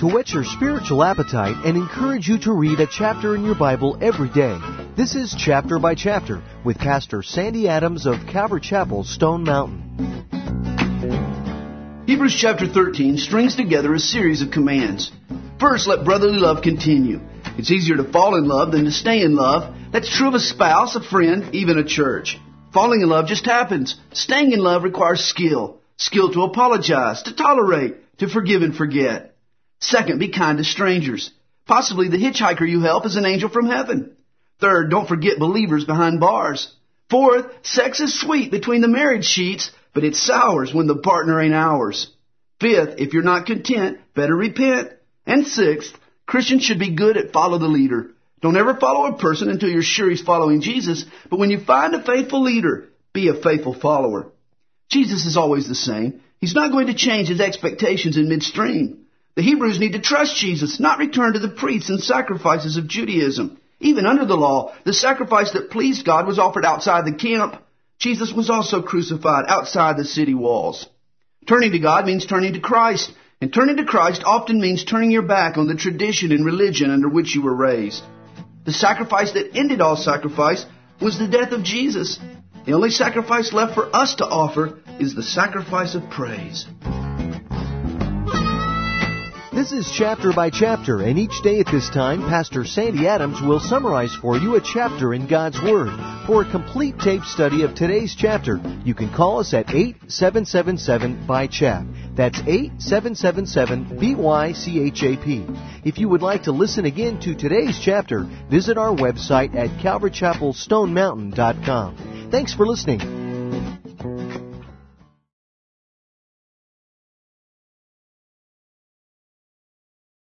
to whet your spiritual appetite and encourage you to read a chapter in your Bible every day. This is Chapter by Chapter with Pastor Sandy Adams of Calvary Chapel, Stone Mountain. Hebrews chapter 13 strings together a series of commands. First, let brotherly love continue. It's easier to fall in love than to stay in love. That's true of a spouse, a friend, even a church. Falling in love just happens. Staying in love requires skill. Skill to apologize, to tolerate, to forgive and forget. Second, be kind to strangers. Possibly the hitchhiker you help is an angel from heaven. Third, don't forget believers behind bars. Fourth, sex is sweet between the marriage sheets, but it sours when the partner ain't ours. Fifth, if you're not content, better repent. And sixth, Christians should be good at follow the leader. Don't ever follow a person until you're sure he's following Jesus, but when you find a faithful leader, be a faithful follower. Jesus is always the same. He's not going to change his expectations in midstream. The Hebrews need to trust Jesus, not return to the priests and sacrifices of Judaism. Even under the law, the sacrifice that pleased God was offered outside the camp. Jesus was also crucified outside the city walls. Turning to God means turning to Christ, and turning to Christ often means turning your back on the tradition and religion under which you were raised. The sacrifice that ended all sacrifice was the death of Jesus. The only sacrifice left for us to offer is the sacrifice of praise. This is chapter by chapter, and each day at this time, Pastor Sandy Adams will summarize for you a chapter in God's Word. For a complete tape study of today's chapter, you can call us at 8777 by chap. That's 8777 BYCHAP. If you would like to listen again to today's chapter, visit our website at calvarychapelstonemountain.com. Thanks for listening.